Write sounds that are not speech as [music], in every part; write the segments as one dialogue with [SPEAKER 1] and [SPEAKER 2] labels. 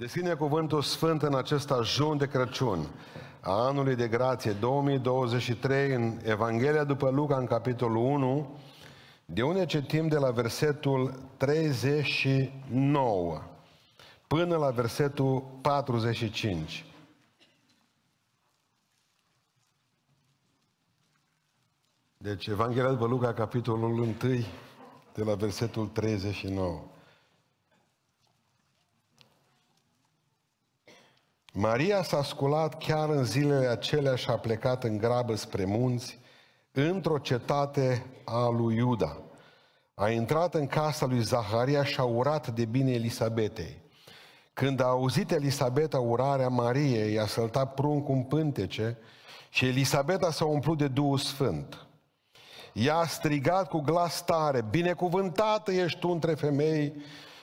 [SPEAKER 1] Deschide cuvântul sfânt în acest ajun de Crăciun a anului de grație 2023 în Evanghelia după Luca în capitolul 1, de unde citim de la versetul 39 până la versetul 45. Deci Evanghelia după Luca, capitolul 1, de la versetul 39. Maria s-a sculat chiar în zilele acelea și a plecat în grabă spre munți, într-o cetate a lui Iuda. A intrat în casa lui Zaharia și a urat de bine Elisabetei. Când a auzit Elisabeta urarea Mariei, i-a săltat pruncul în pântece și Elisabeta s-a umplut de Duhul Sfânt. Ea a strigat cu glas tare, binecuvântată ești tu între femei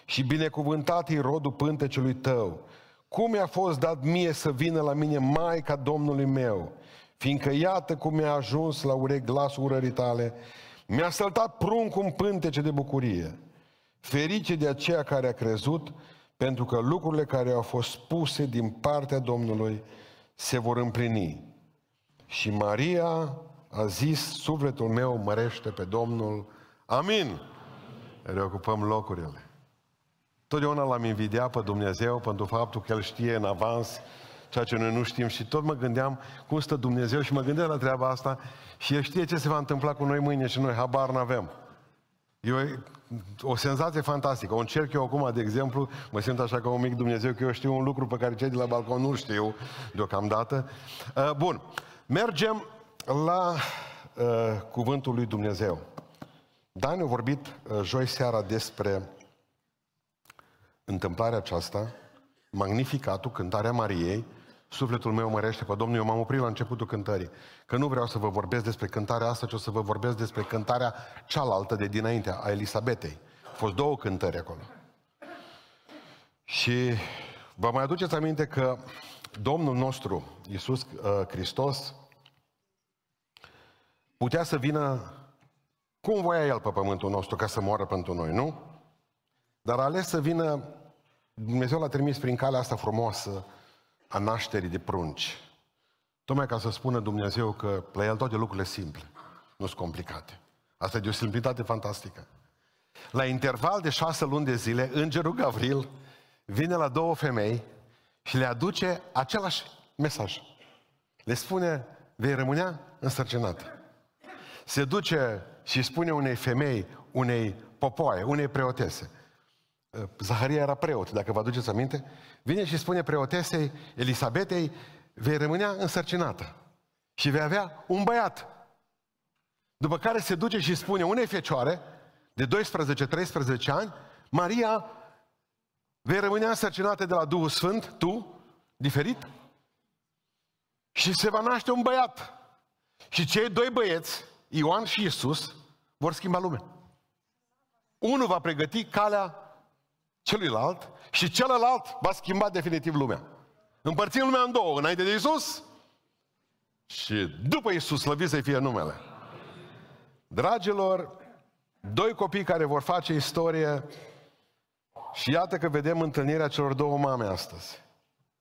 [SPEAKER 1] și binecuvântat e rodul pântecelui tău. Cum mi-a fost dat mie să vină la mine Maica Domnului meu, fiindcă iată cum mi-a ajuns la urechi glasul urării tale, mi-a săltat pruncul în pântece de bucurie. Ferice de aceea care a crezut, pentru că lucrurile care au fost spuse din partea Domnului se vor împlini. Și Maria a zis, sufletul meu mărește pe Domnul. Amin. Reocupăm locurile. Totdeauna l-am invidiat pe Dumnezeu pentru faptul că El știe în avans ceea ce noi nu știm și tot mă gândeam cum stă Dumnezeu și mă gândeam la treaba asta și El știe ce se va întâmpla cu noi mâine și noi habar n-avem. E o, o senzație fantastică. O încerc eu acum, de exemplu, mă simt așa ca un mic Dumnezeu că eu știu un lucru pe care cei de la balcon nu știu deocamdată. Uh, bun, mergem la uh, cuvântul lui Dumnezeu. Dan a vorbit uh, joi seara despre întâmplarea aceasta, magnificatul, cântarea Mariei, sufletul meu mărește pe Domnul, eu m-am oprit la începutul cântării, că nu vreau să vă vorbesc despre cântarea asta, ci o să vă vorbesc despre cântarea cealaltă de dinainte, a Elisabetei. Au fost două cântări acolo. Și vă mai aduceți aminte că Domnul nostru, Iisus uh, Hristos, putea să vină cum voia El pe pământul nostru ca să moară pentru noi, nu? Dar a ales să vină, Dumnezeu l-a trimis prin calea asta frumoasă a nașterii de prunci. Tocmai ca să spună Dumnezeu că la El toate lucrurile simple, nu sunt complicate. Asta e de o simplitate fantastică. La interval de șase luni de zile, îngerul Gavril vine la două femei și le aduce același mesaj. Le spune, vei rămânea însărcinată. Se duce și spune unei femei, unei popoaie, unei preotese, Zaharia era preot, dacă vă aduceți aminte, vine și spune preotesei Elisabetei, vei rămânea însărcinată și vei avea un băiat. După care se duce și spune unei fecioare de 12-13 ani, Maria, vei rămânea însărcinată de la Duhul Sfânt, tu, diferit, și se va naște un băiat. Și cei doi băieți, Ioan și Isus, vor schimba lumea. Unul va pregăti calea celuilalt și celălalt va schimba definitiv lumea. Împărțim lumea în două, înainte de Isus și după Isus, slăvit să fie numele. Dragilor, doi copii care vor face istorie și iată că vedem întâlnirea celor două mame astăzi.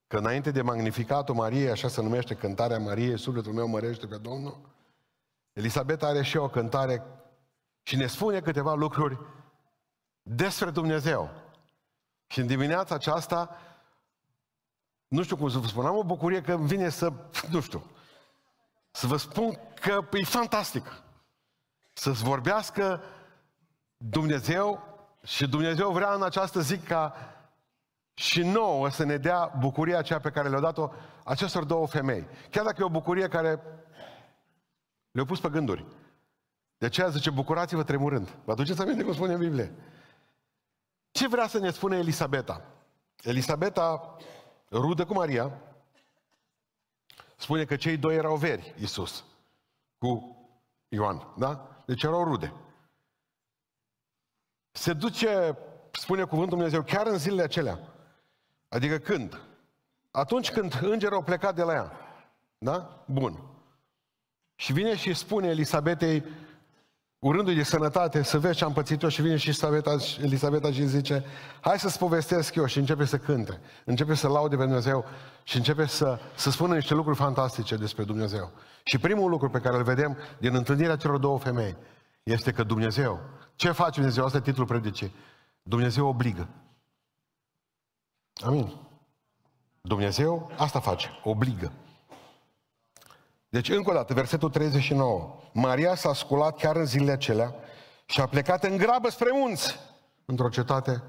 [SPEAKER 1] Că înainte de Magnificatul Mariei, așa se numește cântarea Mariei, sufletul meu mărește pe Domnul, Elisabeta are și o cântare și ne spune câteva lucruri despre Dumnezeu. Și în dimineața aceasta, nu știu cum să vă spun, am o bucurie că îmi vine să, nu știu, să vă spun că e fantastic. Să-ți vorbească Dumnezeu și Dumnezeu vrea în această zi ca și nouă să ne dea bucuria aceea pe care le-a dat-o acestor două femei. Chiar dacă e o bucurie care le-a pus pe gânduri. De aceea zice, bucurați-vă tremurând. Vă aduceți aminte cum spune în Biblie? Ce vrea să ne spune Elisabeta? Elisabeta, rudă cu Maria, spune că cei doi erau veri, Isus, cu Ioan, da? Deci erau rude. Se duce, spune cuvântul Dumnezeu, chiar în zilele acelea. Adică când? Atunci când îngerul a plecat de la ea. Da? Bun. Și vine și spune Elisabetei, urându-i de sănătate, să vezi ce am pățit eu și vine și Elisabeta, Elisabeta și zice, hai să-ți povestesc eu și începe să cânte, începe să laude pe Dumnezeu și începe să, să spună niște lucruri fantastice despre Dumnezeu. Și primul lucru pe care îl vedem din întâlnirea celor două femei este că Dumnezeu, ce face Dumnezeu? Asta e titlul predicii. Dumnezeu obligă. Amin. Dumnezeu asta face, obligă. Deci, încă o dată, versetul 39. Maria s-a sculat chiar în zilele acelea și a plecat în grabă spre munți, într-o cetate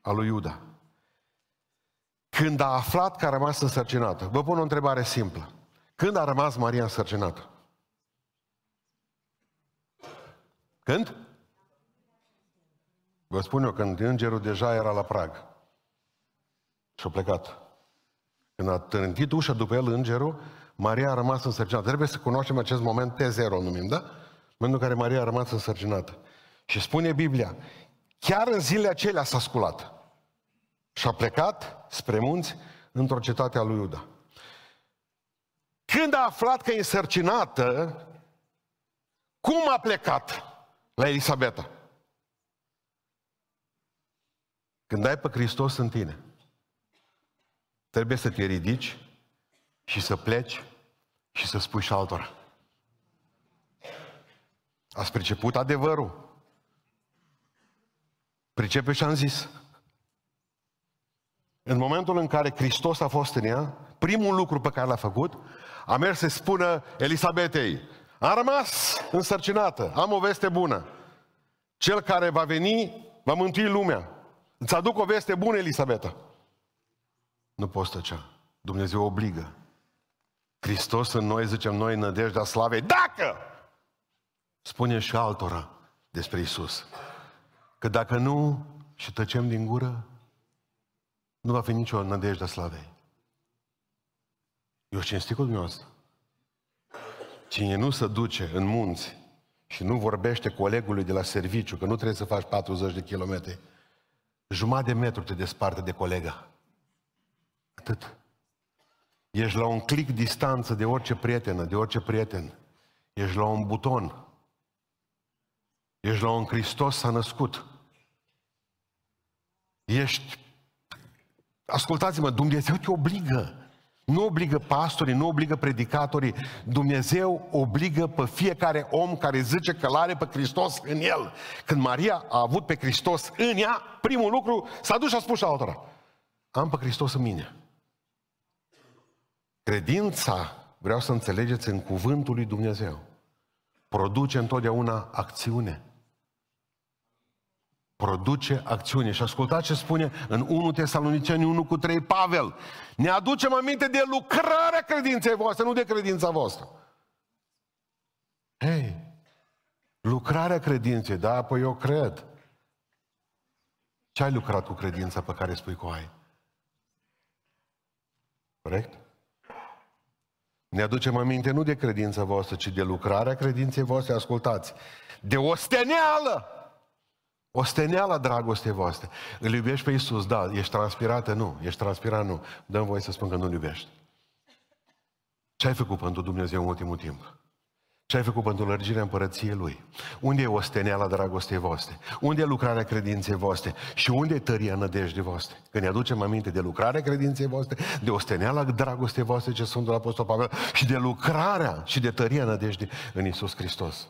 [SPEAKER 1] a lui Iuda. Când a aflat că a rămas însărcinată, vă pun o întrebare simplă. Când a rămas Maria însărcinată? Când? Vă spun eu, când îngerul deja era la prag. Și a plecat. Când a trântit ușa după el îngerul, Maria a rămas însărcinată. Trebuie să cunoaștem acest moment T0, numim, da? Momentul în care Maria a rămas însărcinată. Și spune Biblia, chiar în zilele acelea s-a sculat. Și a plecat spre munți într-o cetate a lui Iuda. Când a aflat că e însărcinată, cum a plecat la Elisabeta? Când ai pe Hristos în tine, trebuie să te ridici și să pleci și să spui și altora. Ați priceput adevărul. Pricepe și am zis. În momentul în care Hristos a fost în ea, primul lucru pe care l-a făcut, a mers să spună Elisabetei, am rămas însărcinată, am o veste bună. Cel care va veni va mântui lumea. Îți aduc o veste bună, Elisabeta. Nu poți tăcea. Dumnezeu obligă. Hristos în noi, zicem noi, nădejdea slavei. Dacă! Spune și altora despre Isus. Că dacă nu și tăcem din gură, nu va fi nicio nădejdea slavei. Eu cinstit cu dumneavoastră. Cine nu se duce în munți și nu vorbește colegului de la serviciu, că nu trebuie să faci 40 de kilometri, jumătate de metru te desparte de colega. Atât. Ești la un clic distanță de orice prietenă, de orice prieten. Ești la un buton. Ești la un Hristos s-a născut. Ești... Ascultați-mă, Dumnezeu te obligă. Nu obligă pastorii, nu obligă predicatorii. Dumnezeu obligă pe fiecare om care zice că l-are pe Hristos în el. Când Maria a avut pe Hristos în ea, primul lucru s-a dus și a spus și altora. Am pe Hristos în mine. Credința, vreau să înțelegeți, în cuvântul lui Dumnezeu, produce întotdeauna acțiune. Produce acțiune. Și ascultați ce spune în 1 Tesaloniceni 1 cu 3 Pavel. Ne aducem aminte de lucrarea credinței voastre, nu de credința voastră. Hei, lucrarea credinței, da, păi eu cred. Ce ai lucrat cu credința pe care spui că o ai? Corect? Ne aducem aminte nu de credința voastră, ci de lucrarea credinței voastre, ascultați, de osteneală. Osteneala dragostei voastre. Îl iubești pe Iisus, da, ești transpirată, nu, ești transpirat, nu. Dăm voie să spun că nu-L iubești. Ce ai făcut pentru Dumnezeu în ultimul timp? Ce ai făcut pentru lărgirea împărăției Lui? Unde e osteneala dragostei voastre? Unde e lucrarea credinței voastre? Și unde e tăria nădejdii voastre? Că ne aducem aminte de lucrarea credinței voastre, de osteneala dragostei voastre, ce sunt la Apostol Pavel, și de lucrarea și de tăria nădejdii în Isus Hristos.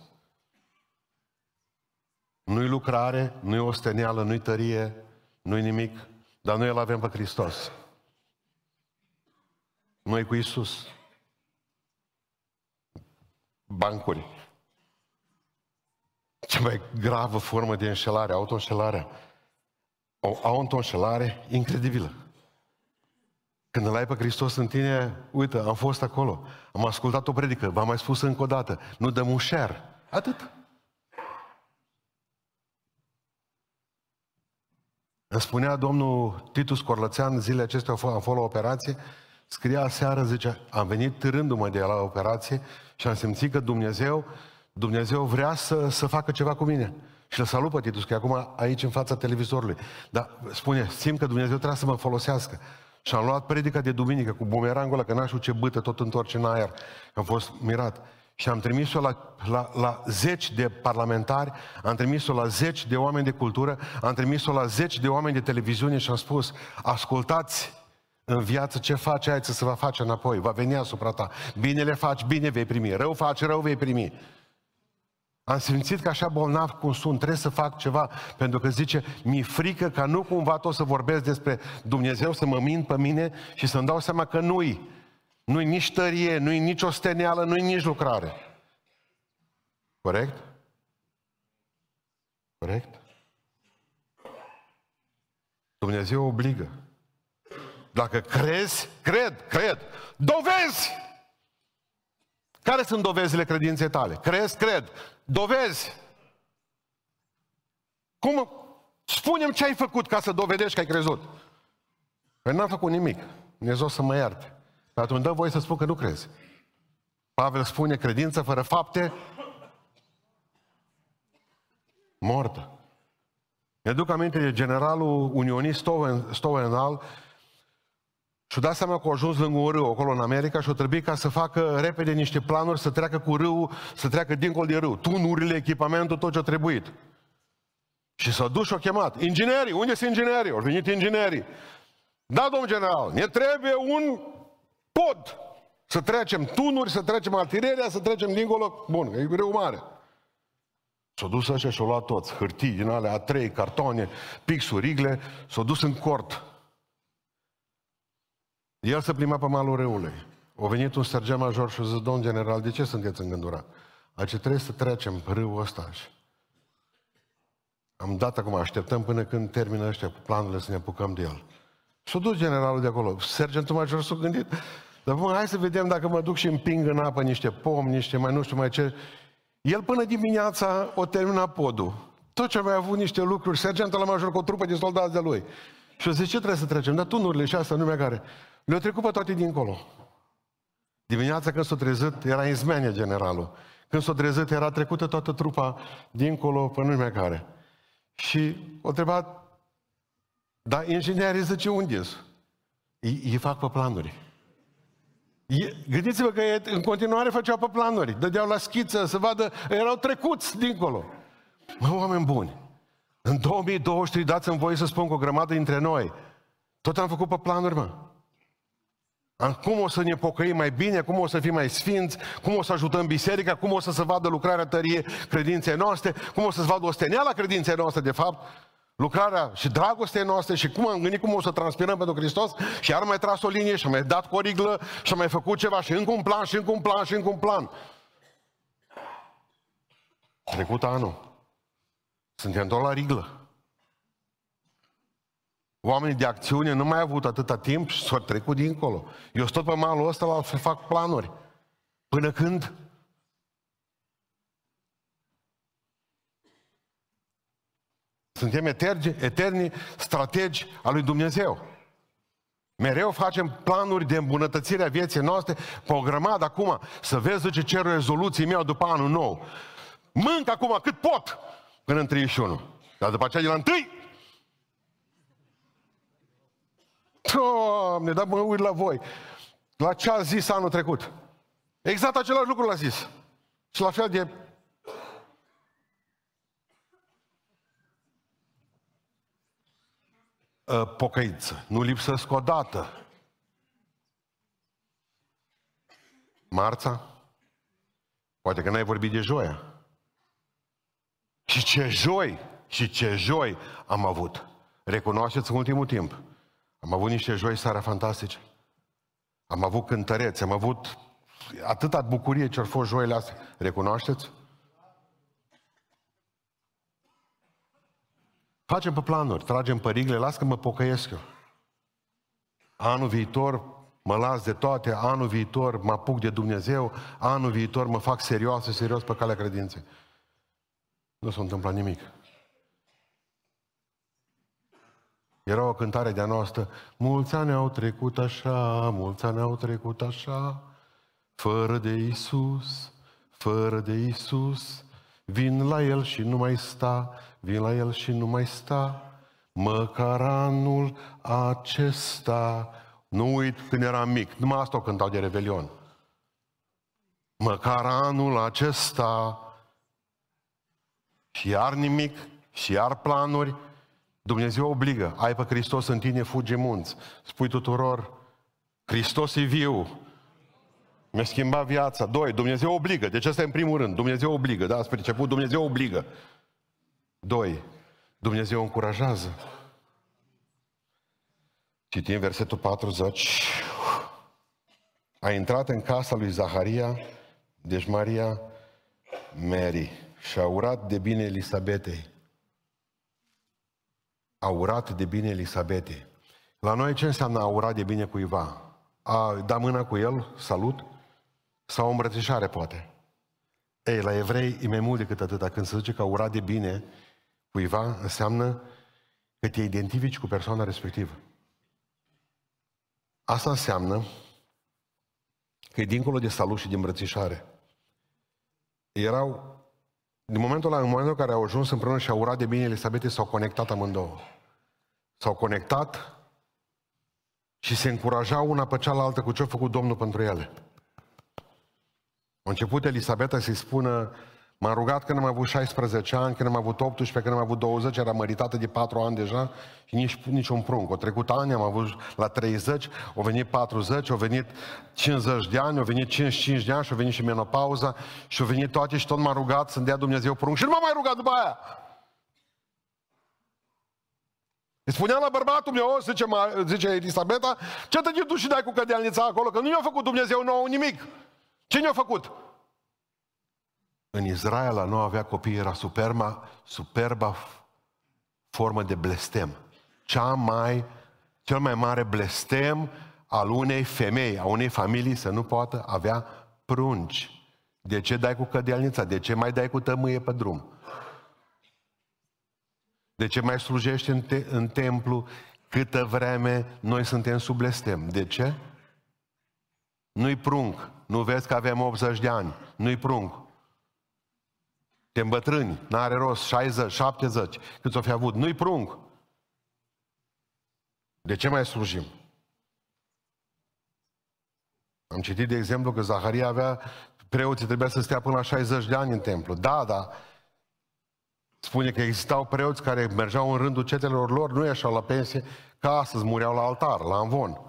[SPEAKER 1] Nu-i lucrare, nu-i osteneală, nu-i tărie, nu-i nimic, dar noi îl avem pe Hristos. Noi cu Isus bancuri. Cea mai gravă formă de înșelare, autoînșelarea. O autoînșelare incredibilă. Când îl ai pe Hristos în tine, uite, am fost acolo, am ascultat o predică, v-am mai spus încă o dată, nu dăm un share. Atât. Îmi spunea domnul Titus Corlățean, zilele acestea am fost la operație, scria seară, zice, am venit târându-mă de la operație și am simțit că Dumnezeu, Dumnezeu vrea să, să facă ceva cu mine. Și îl salut pe Titus, că e acum aici în fața televizorului. Dar spune, simt că Dumnezeu trebuie să mă folosească. Și am luat predica de duminică cu bumerangul ăla, că n-aș ce bâtă tot întorce în aer. Am fost mirat. și am trimis-o la, la, la zeci de parlamentari, am trimis-o la zeci de oameni de cultură, am trimis-o la zeci de oameni de televiziune și am spus, ascultați în viață ce faci aici să va face înapoi, va veni asupra ta. Bine le faci, bine vei primi, rău faci, rău vei primi. Am simțit că așa bolnav cum sunt, trebuie să fac ceva, pentru că zice, mi-e frică ca nu cumva tot să vorbesc despre Dumnezeu, să mă mint pe mine și să-mi dau seama că nu-i. Nu-i nici tărie, nu-i nici osteneală, nu-i nici lucrare. Corect? Corect? Dumnezeu obligă. Dacă crezi, cred, cred. Dovezi! Care sunt dovezile credinței tale? Crezi, cred. Dovezi! Cum? Spunem ce ai făcut ca să dovedești că ai crezut. Păi n-am făcut nimic. Dumnezeu să mă ierte. Dar atunci dă voie să spun că nu crezi. Pavel spune credință fără fapte mortă. Ne duc aminte de generalul unionist Stowenal și-a dat seama că a ajuns lângă un râu acolo în America și a trebuit ca să facă repede niște planuri să treacă cu râu, să treacă dincolo de râu. Tunurile, echipamentul, tot ce a trebuit. Și s-a dus și a chemat. Inginerii, unde sunt inginerii? Au venit inginerii. Da, domnul general, ne trebuie un pod să trecem tunuri, să trecem artileria, să trecem dincolo. Bun, e greu mare. S-au dus așa și au luat toți, hârtii din alea, A3, cartoane, pixuri, rigle, s-au dus în cort. El se plimba pe malul râului. A venit un sergent major și a zis, domn general, de ce sunteți îngândurat? Aici trebuie să trecem râul ăsta. Am dat acum, așteptăm până când termină ăștia cu planurile să ne apucăm de el. S-a dus generalul de acolo. Sergentul major s-a gândit, dar bun, hai să vedem dacă mă duc și împing în apă niște pomi, niște mai nu știu mai ce. El până dimineața o termina podul. Tot ce a mai avut niște lucruri, sergentul la major cu o trupă de soldați de lui. Și o zice, ce trebuie să trecem? Dar tunurile și asta, numea care. Le-au trecut pe toate dincolo. Dimineața când s-a trezit, era izmenie generalul. Când s-a trezit, era trecută toată trupa dincolo pe numea care. Și o întrebat, dar inginerii zice, unde ei, ei fac pe planuri. Gândiți-vă că în continuare făceau pe planuri, dădeau la schiță să vadă, erau trecuți dincolo. Mă, oameni buni, în 2023 dați-mi voie să spun cu o grămadă dintre noi, tot am făcut pe planuri, mă. Cum o să ne pocăim mai bine, cum o să fim mai sfinți, cum o să ajutăm biserica, cum o să se vadă lucrarea tărie credinței noastre, cum o să se vadă osteneala credinței noastre, de fapt, lucrarea și dragostea noastră și cum am gândit cum o să transpirăm pentru Hristos și iar mai tras o linie și am mai dat cu o riglă și am mai făcut ceva și încă un plan și încă un plan și încă un plan. Trecut anul. Suntem tot la riglă. Oamenii de acțiune nu mai au avut atâta timp și s-au trecut dincolo. Eu tot pe malul ăsta la să fac planuri. Până când? Suntem eterni, eterni strategi al lui Dumnezeu. Mereu facem planuri de îmbunătățire a vieții noastre pe o grămadă acum. Să vezi ce cer rezoluții meu după anul nou. Mânc acum cât pot până în 31. Dar după aceea de la întâi Doamne, dar mă uit la voi. La ce a zis anul trecut? Exact același lucru l-a zis. Și la fel de ă, pocăință. Nu lipsesc o dată. Marța? Poate că n-ai vorbit de joia. Și ce joi, și ce joi am avut. Recunoașteți în ultimul timp. Am avut niște joi seara fantastice. Am avut cântăreți, am avut atâta bucurie ce au fost joile astea. Recunoașteți? Facem pe planuri, tragem pe rigle, las că mă pocăiesc eu. Anul viitor mă las de toate, anul viitor mă apuc de Dumnezeu, anul viitor mă fac serios, serios pe calea credinței. Nu s-a întâmplat nimic. Era o cântare de-a noastră. Mulți ani au trecut așa, mulți ani au trecut așa, fără de Isus, fără de Isus. Vin la El și nu mai sta, vin la El și nu mai sta. Măcar anul acesta, nu uit când eram mic, numai asta o cântau de Revelion. măcar anul acesta și iar nimic, și iar planuri, Dumnezeu obligă, ai pe Hristos în tine, fugi munți. Spui tuturor, Hristos e viu, mi-a schimbat viața. Doi, Dumnezeu obligă. Deci asta e în primul rând. Dumnezeu obligă. Da, spre început, Dumnezeu obligă. Doi, Dumnezeu încurajează. Citim versetul 40. A intrat în casa lui Zaharia, deci Maria, Mary, și a urat de bine Elisabetei. A urat de bine Elisabetei. La noi ce înseamnă a urat de bine cuiva? A da mâna cu el, salut, sau o îmbrățișare poate. Ei, la evrei e mai mult decât atâta. Când se zice că a urat de bine cuiva, înseamnă că te identifici cu persoana respectivă. Asta înseamnă că e dincolo de salut și de îmbrățișare. Erau, din momentul ăla, în momentul în care au ajuns împreună și au urat de bine Elisabete, s-au conectat amândouă. S-au conectat și se încurajau una pe cealaltă cu ce a făcut Domnul pentru ele. A început Elisabeta să-i spună, m-a rugat când am avut 16 ani, când am avut 18, când am avut 20, era măritată de 4 ani deja și nici, nici un prunc. O trecut ani, am avut la 30, au venit 40, au venit 50 de ani, au venit 55 de ani și au venit și menopauza și au venit toate și tot m-a rugat să-mi dea Dumnezeu prunc și nu m-a mai rugat după aia. Îi spunea la bărbatul meu, zice, zice Elisabeta, ce te duci și dai cu cădealnița acolo, că nu i-a făcut Dumnezeu nou nimic. Cine a făcut? În Israel, a nu avea copii, era superba, superba formă de blestem. Cea mai, cel mai mare blestem al unei femei, a unei familii să nu poată avea prunci. De ce dai cu cădealnița? De ce mai dai cu tămâie pe drum? De ce mai slujești în, te- în templu câtă vreme noi suntem sub blestem? De ce? Nu-i prunc. Nu vezi că avem 80 de ani. Nu-i prunc. Te îmbătrâni, n-are rost, 60, 70, cât o fi avut. Nu-i prunc. De ce mai slujim? Am citit, de exemplu, că Zaharia avea, preoții trebuia să stea până la 60 de ani în templu. Da, da, spune că existau preoți care mergeau în rândul cetelor lor, nu ieșeau la pensie, ca astăzi mureau la altar, la învon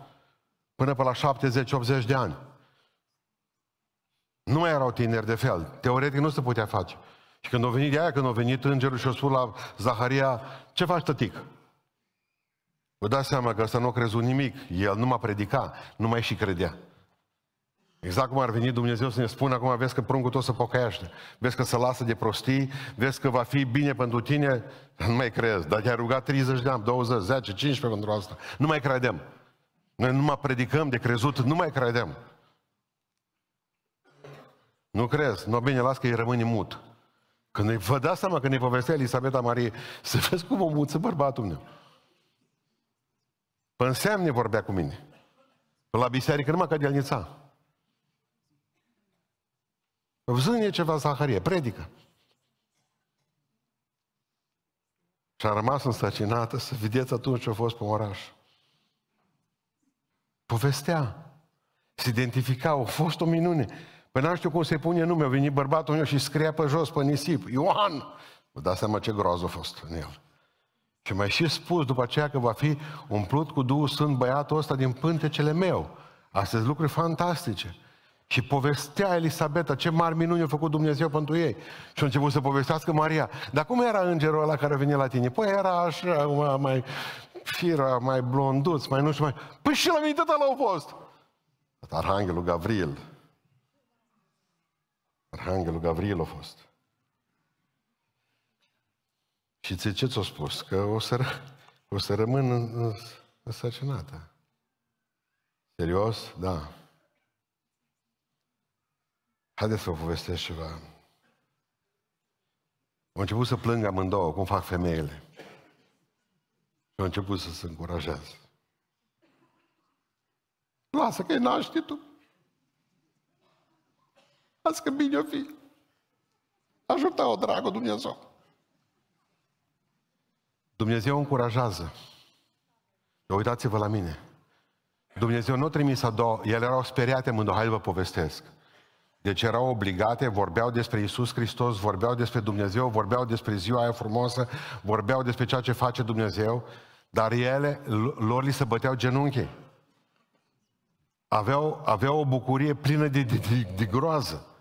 [SPEAKER 1] până pe la 70-80 de ani. Nu mai erau tineri de fel. Teoretic nu se putea face. Și când a venit de aia, când a venit îngerul și a spus la Zaharia, ce faci tătic? Vă dați seama că ăsta nu a crezut nimic. El nu m-a predica, nu mai și credea. Exact cum ar veni Dumnezeu să ne spună acum, vezi că pruncul tot se pocăiește, vezi că se lasă de prostii, vezi că va fi bine pentru tine, nu mai crezi, dar te-ai rugat 30 de ani, 20, 10, 15 pentru asta. Nu mai credem. Noi nu mai predicăm de crezut, nu mai credem. Nu crezi? Nu, bine, las că îi rămâne mut. Când îi, vă dați seama când îi povestea Elisabeta Marie, [laughs] să vezi cum o muță bărbatul meu. Pe înseamne vorbea cu mine. Pe la biserică numai ca de-alnița. Zânie ceva Zaharie, predică. Și a rămas însăcinată să vedeți atunci ce a fost pe oraș. Povestea. Se identifica, a fost o minune. Păi n știu cum se pune nume, a venit bărbatul meu și scria pe jos, pe nisip, Ioan! Vă dați seama ce groaz a fost în el. Și mai și spus după aceea că va fi umplut cu Duhul Sfânt băiatul ăsta din pântecele meu. Astea sunt lucruri fantastice. Și povestea Elisabeta ce mari minuni a făcut Dumnezeu pentru ei. Și a început să povestească Maria. Dar cum era îngerul ăla care venit la tine? Păi era așa, mai fira, mai blonduț, mai nu știu mai... Păi și la mine l-au fost. Arhanghelul Gavril. Arhanghelul Gavril a fost. Și ți ce ți-a spus? Că o să, o să rămân însărcinată. Serios? Da. Haideți să vă povestesc ceva. Am început să plâng amândouă, cum fac femeile. Și au început să se încurajeze. Lasă că-i naște tu. Lasă că bine o fi. Ajută-o, dragă Dumnezeu. Dumnezeu încurajează. Uitați-vă la mine. Dumnezeu nu a trimis a doua, ele erau speriate mândă, hai vă povestesc. Deci erau obligate, vorbeau despre Isus Hristos, vorbeau despre Dumnezeu, vorbeau despre ziua aia frumoasă, vorbeau despre ceea ce face Dumnezeu, dar ele, lor li se băteau genunchii. Aveau, aveau o bucurie plină de, de, de, de groază.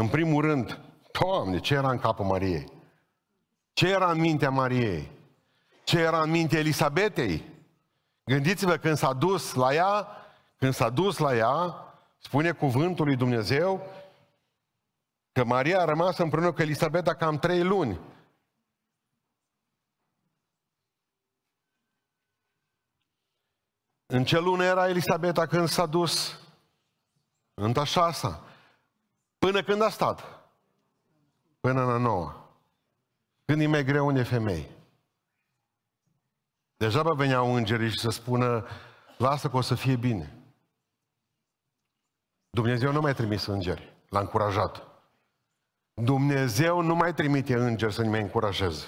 [SPEAKER 1] În primul rând, Doamne, ce era în capul Mariei? Ce era în mintea Mariei? Ce era în mintea Elisabetei? Gândiți-vă când s-a dus la ea, când s-a dus la ea, spune cuvântul lui Dumnezeu, că Maria a rămas împreună cu Elisabeta cam trei luni. În ce lună era Elisabeta când s-a dus? În a șasa. Până când a stat? Până în a noua. Când e mai greu unde femei. Deja vă veneau îngerii și să spună, lasă că o să fie bine. Dumnezeu nu mai trimis îngeri, l-a încurajat. Dumnezeu nu mai trimite îngeri să ne mai încurajeze.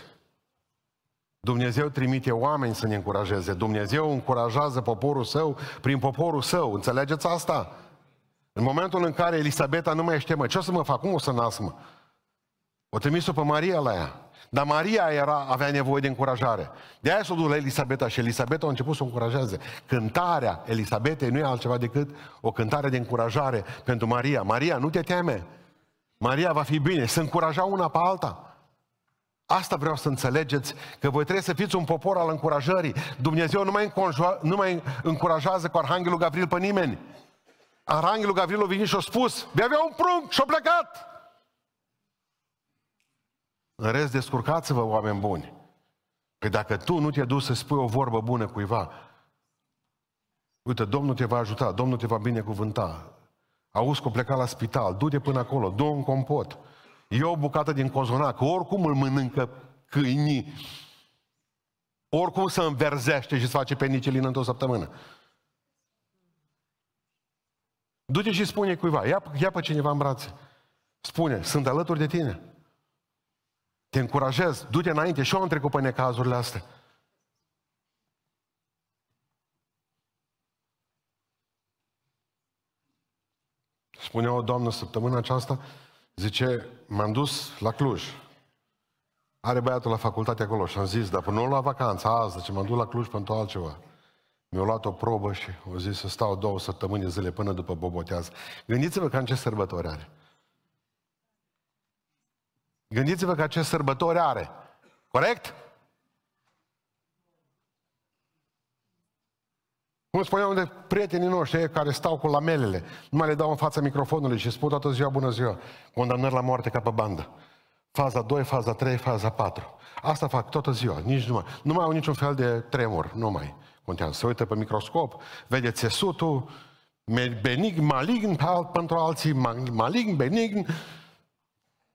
[SPEAKER 1] Dumnezeu trimite oameni să ne încurajeze. Dumnezeu încurajează poporul său prin poporul său. Înțelegeți asta? În momentul în care Elisabeta nu mai știe, mă, ce o să mă fac? Cum o să nasc, mă? O trimis-o pe Maria la ea. Dar Maria era, avea nevoie de încurajare. De aia s-a dus la Elisabeta și Elisabeta a început să o încurajeze. Cântarea Elisabetei nu e altceva decât o cântare de încurajare pentru Maria. Maria, nu te teme. Maria va fi bine. Să încuraja una pe alta. Asta vreau să înțelegeți, că voi trebuie să fiți un popor al încurajării. Dumnezeu nu mai, nu mai încurajează cu Arhanghelul Gavril pe nimeni. Arhanghelul Gavril a venit și a spus, vei avea un prunc și a plecat. În rest, descurcați-vă, oameni buni. Că dacă tu nu te duci să spui o vorbă bună cuiva, uite, Domnul te va ajuta, Domnul te va binecuvânta. Auzi că o pleca la spital, du-te până acolo, du un compot. E o bucată din cozonac, oricum îl mănâncă câinii. Oricum se înverzește și se face penicelină într-o săptămână. Du-te și spune cuiva, ia, ia pe cineva în brațe. Spune, sunt alături de tine. Te încurajez, du-te înainte și eu am trecut pe necazurile astea. Spunea o doamnă săptămâna aceasta, zice, m-am dus la Cluj. Are băiatul la facultate acolo și am zis, dar până nu la vacanță, azi, zice, m-am dus la Cluj pentru altceva. Mi-a luat o probă și o zis să stau două săptămâni zile până după bobotează. Gândiți-vă că în ce sărbători are. Gândiți-vă că ce sărbători are. Corect? Cum spuneam de prietenii noștri care stau cu lamelele, nu mai le dau în fața microfonului și spun toată ziua bună ziua, condamnări la moarte ca pe bandă. Faza 2, faza 3, faza 4. Asta fac toată ziua, nici nu mai, nu mai au niciun fel de tremur, nu mai contează. Se uită pe microscop, vede țesutul, benign, malign pentru alții, malign, benign,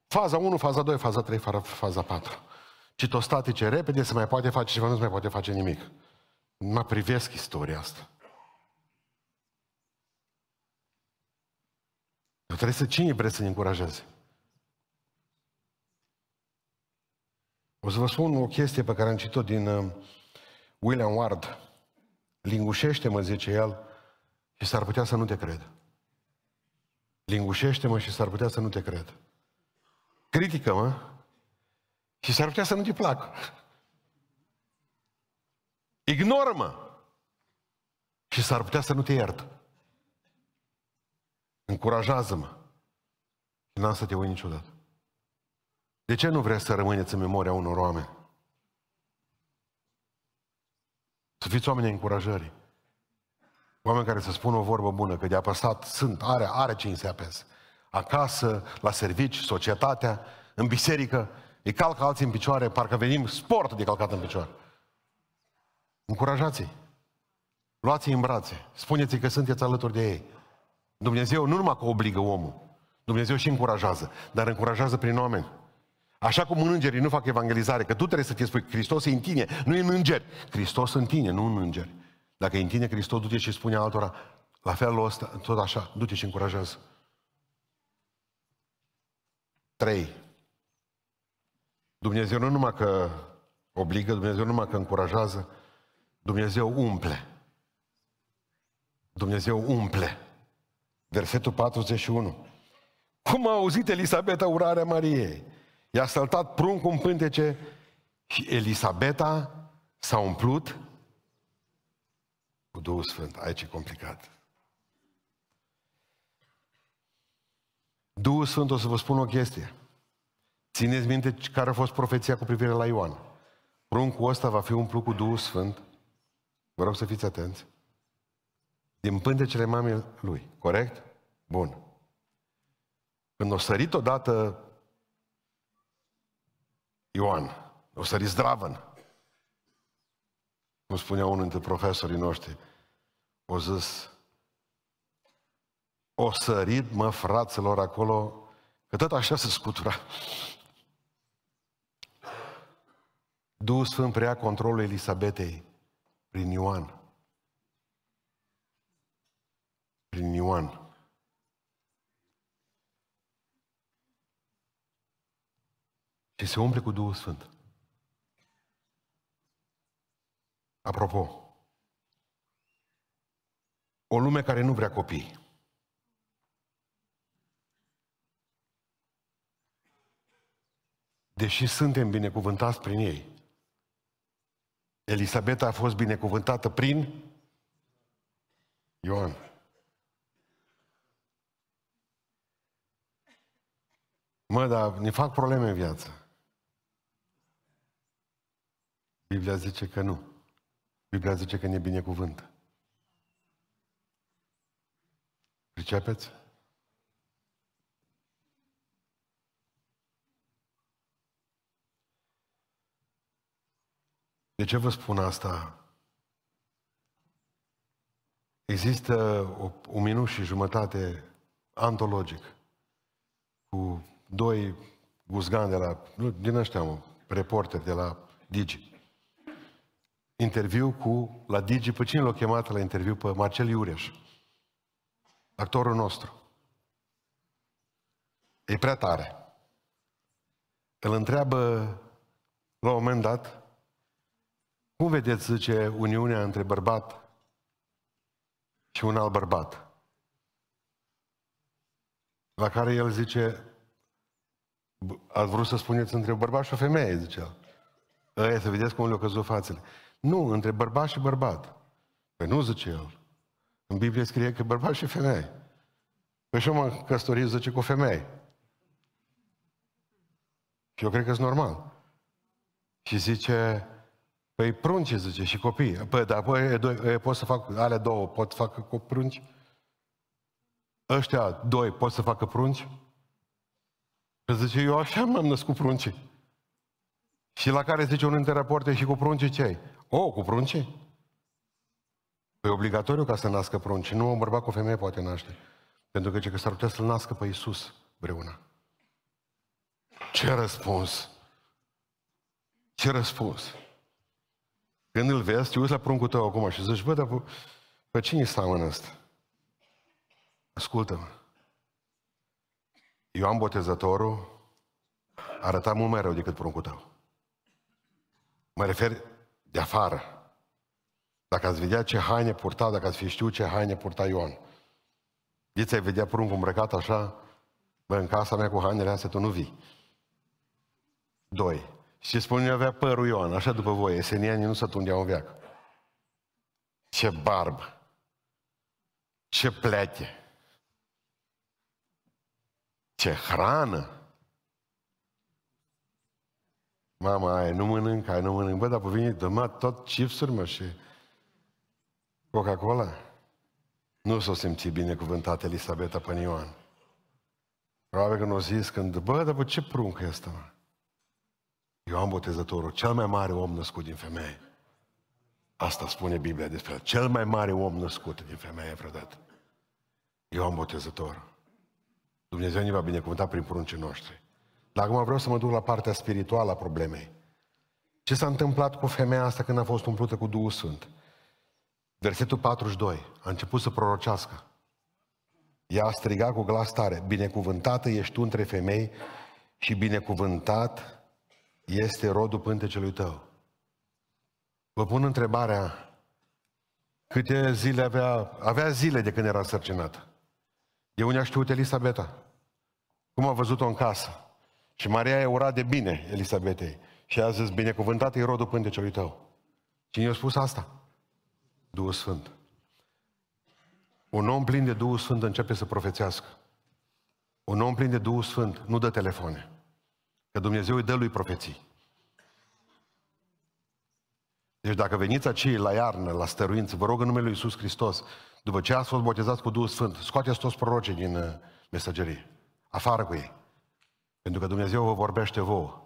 [SPEAKER 1] Faza 1, faza 2, faza 3, faza 4. Citostatice repede, se mai poate face ceva, nu se mai poate face nimic. Mă privesc istoria asta. Trebuie să cine vreți să ne încurajeze? O să vă spun o chestie pe care am citit-o din uh, William Ward. Lingușește-mă, zice el, și s-ar putea să nu te cred. Lingușește-mă și s-ar putea să nu te cred. Critică-mă și s-ar putea să nu-ți placă. Ignoră-mă și s-ar putea să nu te iert. Încurajează-mă și n-am să te uit niciodată. De ce nu vreți să rămâneți în memoria unor oameni? Să fiți oameni încurajării. Oameni care să spună o vorbă bună, că de apăsat sunt, are, are cine se apese acasă, la servici, societatea, în biserică, îi calcă alții în picioare, parcă venim sport de calcat în picioare. Încurajați-i. Luați-i în brațe. Spuneți-i că sunteți alături de ei. Dumnezeu nu numai că obligă omul, Dumnezeu și încurajează, dar încurajează prin oameni. Așa cum în îngerii nu fac evangelizare, că tu trebuie să te spui, Hristos e în tine, nu e în îngeri. Hristos în tine, nu în îngeri. Dacă e în tine Hristos, du-te și spune altora, la felul ăsta, tot așa, du-te și încurajează. Trei. Dumnezeu nu numai că obligă, Dumnezeu nu numai că încurajează, Dumnezeu umple. Dumnezeu umple. Versetul 41. Cum a auzit Elisabeta urarea Mariei? I-a săltat pruncul în pântece și Elisabeta s-a umplut cu Duhul Sfânt. Aici e complicat. Duhul Sfânt, o să vă spun o chestie. Țineți minte care a fost profeția cu privire la Ioan. Pruncul ăsta va fi umplut cu Duhul Sfânt. Vă rog să fiți atenți. Din pântecele mamei lui. Corect? Bun. Când o sărit odată Ioan, o sărit zdravăn, cum spunea unul dintre profesorii noștri, o zis, o sărit, mă, fraților, acolo, că tot așa se scutura. Duhul Sfânt preia controlul Elisabetei prin Ioan. Prin Ioan. Și se umple cu Duhul Sfânt. Apropo, o lume care nu vrea copii. Deși suntem binecuvântați prin ei, Elisabeta a fost binecuvântată prin Ioan. Mă, dar ne fac probleme în viață. Biblia zice că nu. Biblia zice că ne binecuvântă. Pricepeți? De ce vă spun asta? Există o, un minut și jumătate antologic cu doi guzgani de la, nu, din ăștia, mă, reporteri de la Digi. Interviu cu, la Digi, pe cine l-a chemat la interviu? Pe Marcel Iureș, actorul nostru. E prea tare. Îl întreabă la un moment dat, cum vedeți, zice, uniunea între bărbat și un alt bărbat? La care el zice, ați vrut să spuneți între bărbat și o femeie, zice el. Ăia să vedeți cum le-au căzut fațele. Nu, între bărbat și bărbat. Păi nu, zice el. În Biblie scrie că bărbat și femeie. Păi și eu m-am căsătorit, zice, cu o femeie. Și eu cred că e normal. Și zice, Păi prunci, zice, și copii. Păi, dar păi, doi, pot să fac, alea două pot să facă cu prunci? Ăștia doi pot să facă prunci? Că zice, eu așa m-am născut prunci. Și la care zice unul dintre rapoarte și cu prunci ce ai? O, cu prunci? Păi obligatoriu ca să nască prunci. Nu un bărbat cu o femeie poate naște. Pentru că ce că s-ar putea să-l nască pe Iisus breuna. Ce răspuns? Ce răspuns? Când îl vezi, te uiți la pruncul tău acum și zici, bă, dar pe, pe cine seamănă ăsta? Ascultă-mă. Ioan Botezătorul arăta mult mai rău decât pruncul tău. Mă refer de afară. Dacă ați vedea ce haine purta, dacă ați fi știut ce haine purta Ioan. Diți ai vedea pruncul îmbrăcat așa, bă, în casa mea cu hainele astea tu nu vii. Doi. Și spune avea părul Ioan, așa după voi, esenianii nu se tundeau în veac. Ce barbă! Ce plete! Ce hrană! Mama, ai, nu mănânc, ai, nu mănânc. Bă, dar pe vine, dă tot chipsuri, mă, și Coca-Cola. Nu s-o simți binecuvântat Elisabeta pe Ioan. Probabil că nu o zis când, bă, dar pe ce prunc e ăsta, mă? Ioan Botezătorul, cel mai mare om născut din femeie. Asta spune Biblia despre el. Cel mai mare om născut din femeie vreodată. Ioan Botezător. Dumnezeu ne va binecuvânta prin pruncii noștri. Dar acum vreau să mă duc la partea spirituală a problemei. Ce s-a întâmplat cu femeia asta când a fost umplută cu Duhul Sfânt? Versetul 42. A început să prorocească. Ea a strigat cu glas tare, binecuvântată ești tu între femei și binecuvântat este rodul pântecelui tău. Vă pun întrebarea, câte zile avea, avea zile de când era sărcinată. De unde a știut Elisabeta? cum a văzut-o în casă. Și Maria i-a urat de bine Elisabetei. Și a zis, binecuvântat e rodul pântecelui tău. Cine i-a spus asta? Duhul Sfânt. Un om plin de Duhul Sfânt începe să profețească. Un om plin de Duhul Sfânt nu dă telefoane. Că Dumnezeu îi dă lui profeții. Deci dacă veniți acei la iarnă, la stăruință, vă rog în numele Lui Iisus Hristos, după ce ați fost botezați cu Duhul Sfânt, scoateți toți prorocii din uh, mesagerie. Afară cu ei. Pentru că Dumnezeu vă vorbește vouă.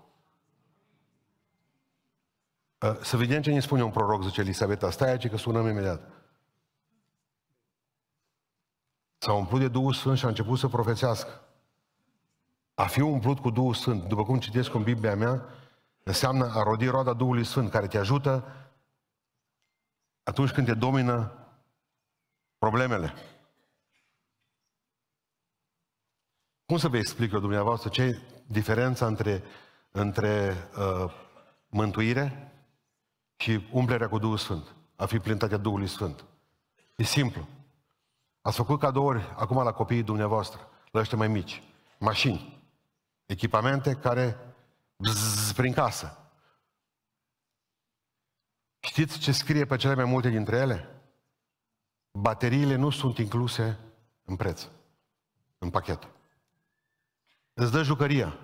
[SPEAKER 1] Uh, să vedem ce ne spune un proroc, zice Elisabeta. Stai aici că sunăm imediat. S-a umplut de Duhul Sfânt și a început să profețească. A fi umplut cu Duhul Sfânt, după cum citesc în Biblia mea, înseamnă a rodi roada Duhului Sfânt, care te ajută atunci când te domină problemele. Cum să vă explic eu dumneavoastră ce e diferența între, între uh, mântuire și umplerea cu Duhul Sfânt? A fi plintatea Duhului Sfânt. E simplu. Ați făcut cadouri acum la copiii dumneavoastră, la ăștia mai mici. Mașini, echipamente care bzz, prin casă. Știți ce scrie pe cele mai multe dintre ele? Bateriile nu sunt incluse în preț, în pachet. Îți dă jucăria.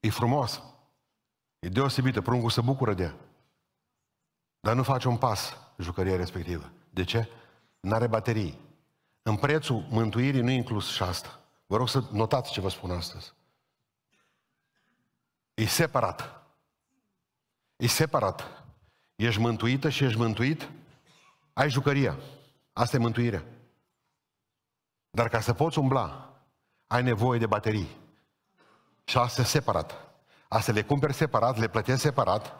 [SPEAKER 1] E frumos. E deosebită. Pruncul se bucură de ea. Dar nu face un pas jucăria respectivă. De ce? N-are baterii. În prețul mântuirii nu e inclus și asta. Vă rog să notați ce vă spun astăzi. E separat. E separat. Ești mântuită și ești mântuit, ai jucăria. Asta e mântuirea. Dar ca să poți umbla, ai nevoie de baterii. Și asta e separat. Asta le cumperi separat, le plătești separat,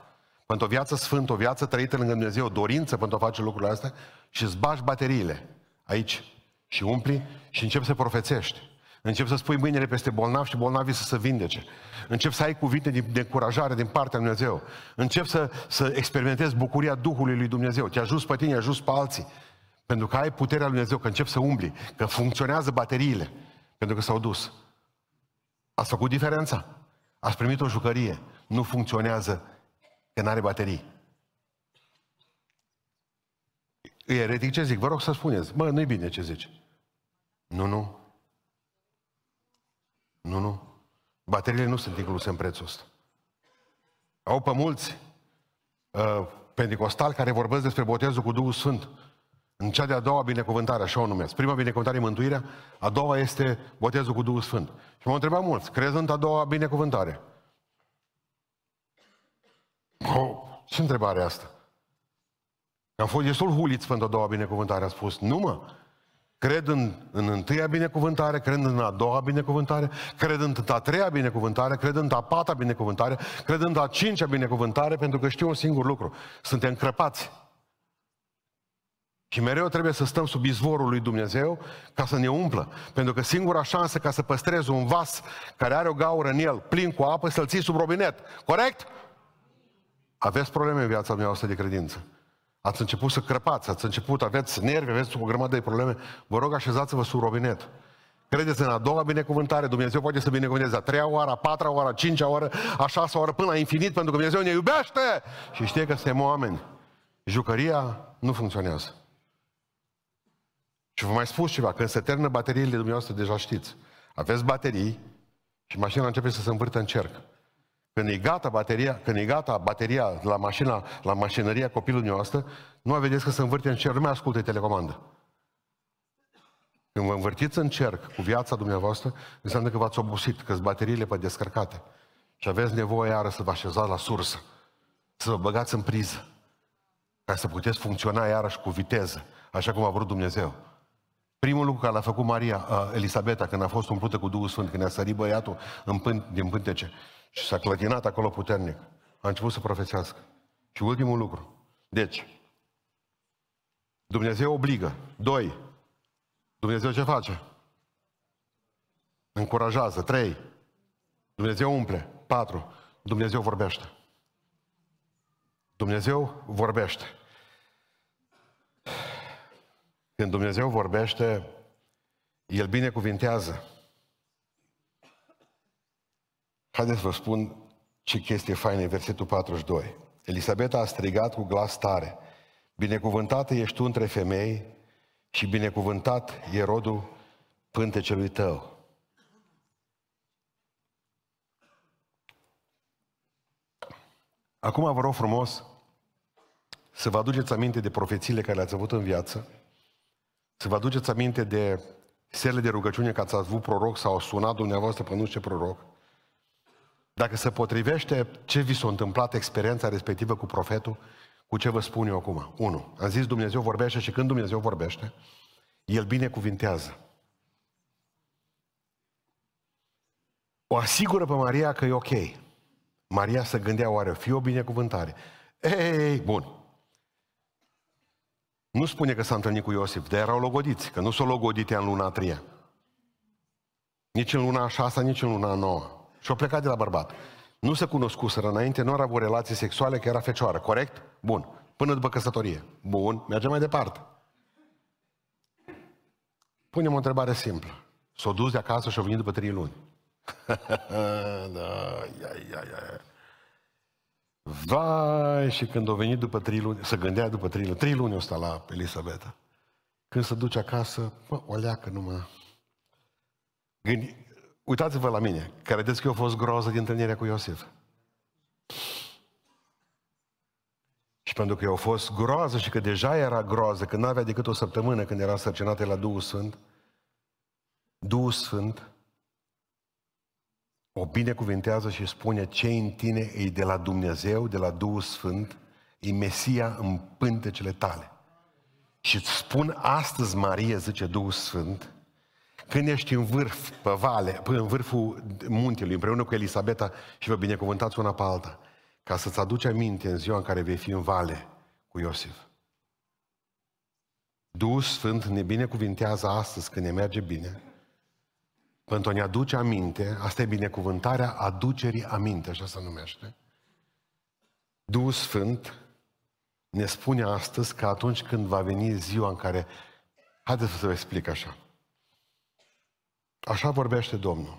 [SPEAKER 1] pentru o viață sfântă, o viață trăită lângă Dumnezeu, o dorință pentru a face lucrurile astea și îți bagi bateriile aici și umpli și începi să profețești. Încep să spui mâinile peste bolnavi și bolnavii să se vindece. Încep să ai cuvinte de, de încurajare din partea lui Dumnezeu. Încep să, să experimentezi bucuria Duhului lui Dumnezeu. Te ajuns pe tine, ajuns pe alții. Pentru că ai puterea lui Dumnezeu, că încep să umbli, că funcționează bateriile. Pentru că s-au dus. Ați făcut diferența? Ați primit o jucărie. Nu funcționează că nu are baterii. E eretic ce zic? Vă rog să spuneți. Mă, nu-i bine ce zici. Nu, nu. Nu, nu. Bateriile nu sunt incluse în prețul ăsta. Au pe mulți uh, pentecostali care vorbesc despre botezul cu Duhul Sfânt. În cea de-a doua binecuvântare, așa o numesc. Prima binecuvântare e mântuirea, a doua este botezul cu Duhul Sfânt. Și m-au întrebat mulți, crezi în a doua binecuvântare? Oh, ce întrebare e asta? Am fost destul huliți pentru a doua binecuvântare. A spus, nu mă, Cred în, în întâia binecuvântare, cred în a doua binecuvântare, cred în a treia binecuvântare, cred în a pata binecuvântare, cred în a cincea binecuvântare, pentru că știu un singur lucru. Suntem crăpați. Și mereu trebuie să stăm sub izvorul lui Dumnezeu ca să ne umplă. Pentru că singura șansă ca să păstrezi un vas care are o gaură în el, plin cu apă, să-l ții sub robinet. Corect? Aveți probleme în viața dumneavoastră de credință. Ați început să crăpați, ați început, aveți nervi, aveți o grămadă de probleme. Vă rog, așezați-vă sub robinet. Credeți în a doua binecuvântare, Dumnezeu poate să binecuvânteze a treia oară, a patra oară, a cincea oară, a șasea oară, până la infinit, pentru că Dumnezeu ne iubește și știe că suntem oameni. Jucăria nu funcționează. Și vă mai spus ceva, când se termină bateriile dumneavoastră, deja știți. Aveți baterii și mașina începe să se învârtă în cerc. Când e gata bateria, când e gata bateria la mașina, la mașinăria copilului noastră, nu vedeți că se învârte în cerc, nu mai ascultă telecomandă. Când vă învârtiți în cerc cu viața dumneavoastră, înseamnă că v-ați obosit, că sunt bateriile pe descărcate. Și aveți nevoie iară să vă așezați la sursă, să vă băgați în priză, ca să puteți funcționa iarăși cu viteză, așa cum a vrut Dumnezeu. Primul lucru care l-a făcut Maria, uh, Elisabeta, când a fost umplută cu Duhul Sfânt, când a sărit băiatul în pân, din pântece, și s-a clătinat acolo puternic. A început să profețească. Și ultimul lucru. Deci, Dumnezeu obligă. Doi, Dumnezeu ce face? Încurajează. Trei, Dumnezeu umple. Patru, Dumnezeu vorbește. Dumnezeu vorbește. Când Dumnezeu vorbește, El binecuvintează. Haideți să vă spun ce chestie faină e versetul 42. Elisabeta a strigat cu glas tare. Binecuvântată ești tu între femei și binecuvântat e rodul pântecelui tău. Acum vă rog frumos să vă aduceți aminte de profețiile care le-ați avut în viață, să vă aduceți aminte de sele de rugăciune că ați avut proroc sau sunat dumneavoastră pe nu știu ce proroc. Dacă se potrivește ce vi s-a întâmplat experiența respectivă cu profetul, cu ce vă spun eu acum. Unu, am zis Dumnezeu vorbește și când Dumnezeu vorbește, El binecuvintează. O asigură pe Maria că e ok. Maria se gândea, oare o fi o binecuvântare? Ei, bun. Nu spune că s-a întâlnit cu Iosif, dar erau logodiți, că nu s-au logodit în luna a treia. Nici în luna a șasea, nici în luna a noua. Și au plecat de la bărbat. Nu se cunoscuseră înainte, nu au avut relații sexuale, că era fecioară, corect? Bun. Până după căsătorie. Bun, mergem mai departe. Punem o întrebare simplă. S-au dus de acasă și au venit după trei luni. [laughs] da, ia, ia, ia. Vai, și când au venit după trei luni, să gândea după trei luni, trei luni o sta la Elisabeta. Când se duce acasă, mă, o leacă numai. Gândi, uitați-vă la mine, credeți că eu fost groză din întâlnirea cu Iosif? Și pentru că eu fost groază și că deja era groază, că nu avea decât o săptămână când era sărcinată la Duhul Sfânt, Duhul Sfânt o binecuvintează și spune ce în tine e de la Dumnezeu, de la Duhul Sfânt, e Mesia în pântecele tale. Și îți spun astăzi, Marie, zice Duhul Sfânt, când ești în vârf, pe vale, în vârful muntelui, împreună cu Elisabeta și vă binecuvântați una pe alta, ca să-ți aduci aminte în ziua în care vei fi în vale cu Iosif. Duhul Sfânt ne binecuvintează astăzi când ne merge bine, pentru a ne aduce aminte, asta e binecuvântarea aducerii aminte, așa se numește. Duhul Sfânt ne spune astăzi că atunci când va veni ziua în care... Haideți să vă explic așa. Așa vorbește Domnul.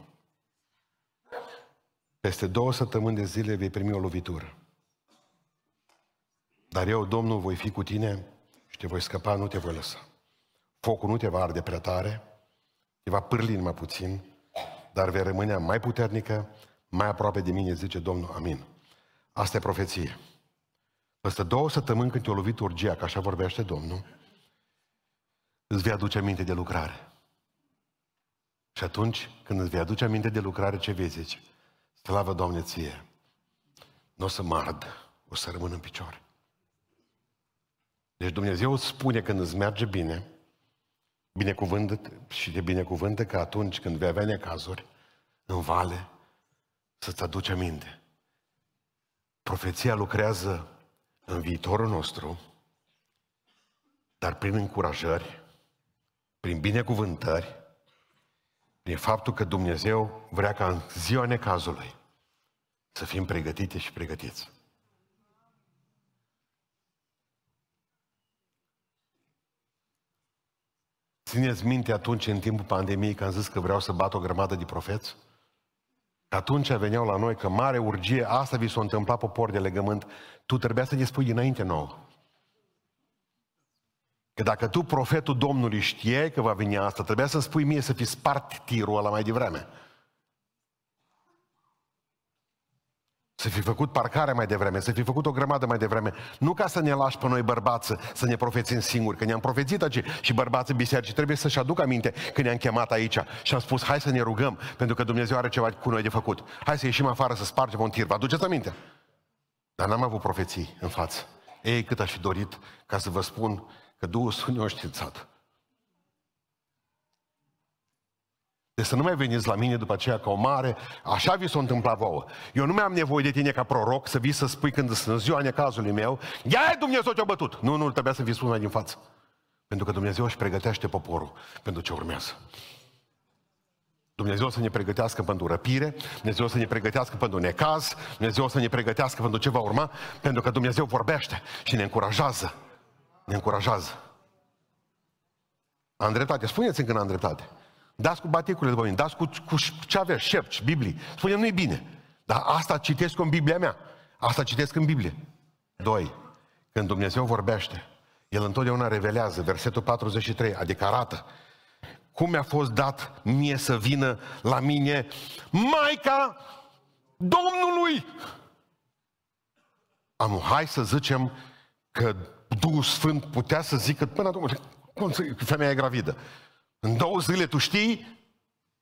[SPEAKER 1] Peste două săptămâni de zile vei primi o lovitură. Dar eu, Domnul, voi fi cu tine și te voi scăpa, nu te voi lăsa. Focul nu te va arde prea tare, te va pârli mai puțin, dar vei rămâne mai puternică, mai aproape de mine, zice Domnul. Amin. Asta e profeție. Peste două săptămâni când te-a lovit urgia, că așa vorbește Domnul, îți vei aduce aminte de lucrare. Și atunci, când îți vei aduce aminte de lucrare, ce vei zice? Slavă, Doamne, ție! Nu o să mă ard, o să rămân în picioare. Deci Dumnezeu îți spune când îți merge bine, binecuvântă și de binecuvântă că atunci când vei avea necazuri în vale, să-ți aduci aminte. Profeția lucrează în viitorul nostru, dar prin încurajări, prin binecuvântări, prin faptul că Dumnezeu vrea ca în ziua necazului să fim pregătite și pregătiți. Țineți minte atunci, în timpul pandemiei, când am zis că vreau să bat o grămadă de profeți? Că atunci veneau la noi că mare urgie, asta vi s-a întâmplat popor de legământ, tu trebuia să ne spui înainte nouă. Că dacă tu, profetul Domnului, știai că va veni asta, trebuia să-mi spui mie să fi spart tirul ăla mai devreme. Să fi făcut parcarea mai devreme, să fi făcut o grămadă mai devreme. Nu ca să ne lași pe noi bărbați să ne profețim singuri, că ne-am profețit aici și bărbații biserici trebuie să-și aducă aminte că ne-am chemat aici și am spus hai să ne rugăm pentru că Dumnezeu are ceva cu noi de făcut. Hai să ieșim afară să spargem un tir. Vă aduceți aminte? Dar n-am avut profeții în față. Ei, cât aș fi dorit ca să vă spun că Duhul Sfânt ne-a științat. Deci să nu mai veniți la mine după aceea ca o mare, așa vi s-a întâmplat vouă. Eu nu mai am nevoie de tine ca proroc să vii să spui când sunt ziua necazului meu, ia Dumnezeu te-a bătut. Nu, nu, trebuia să vi spun mai din față. Pentru că Dumnezeu își pregătește poporul pentru ce urmează. Dumnezeu să ne pregătească pentru răpire, Dumnezeu să ne pregătească pentru necaz, Dumnezeu să ne pregătească pentru ce va urma, pentru că Dumnezeu vorbește și ne încurajează. Ne încurajează. Am dreptate. Spuneți-mi când am dreptate. Dați cu baticurile după mine, dați cu, cu ce aveți, șepci, Biblii. Spune, nu-i bine. Dar asta citesc în Biblia mea. Asta citesc în Biblie. Doi. Când Dumnezeu vorbește, El întotdeauna revelează, versetul 43, adică arată cum mi-a fost dat mie să vină la mine Maica Domnului. Am, hai să zicem că Duhul Sfânt putea să zică până atunci, cum să, femeia e gravidă. În două zile tu știi?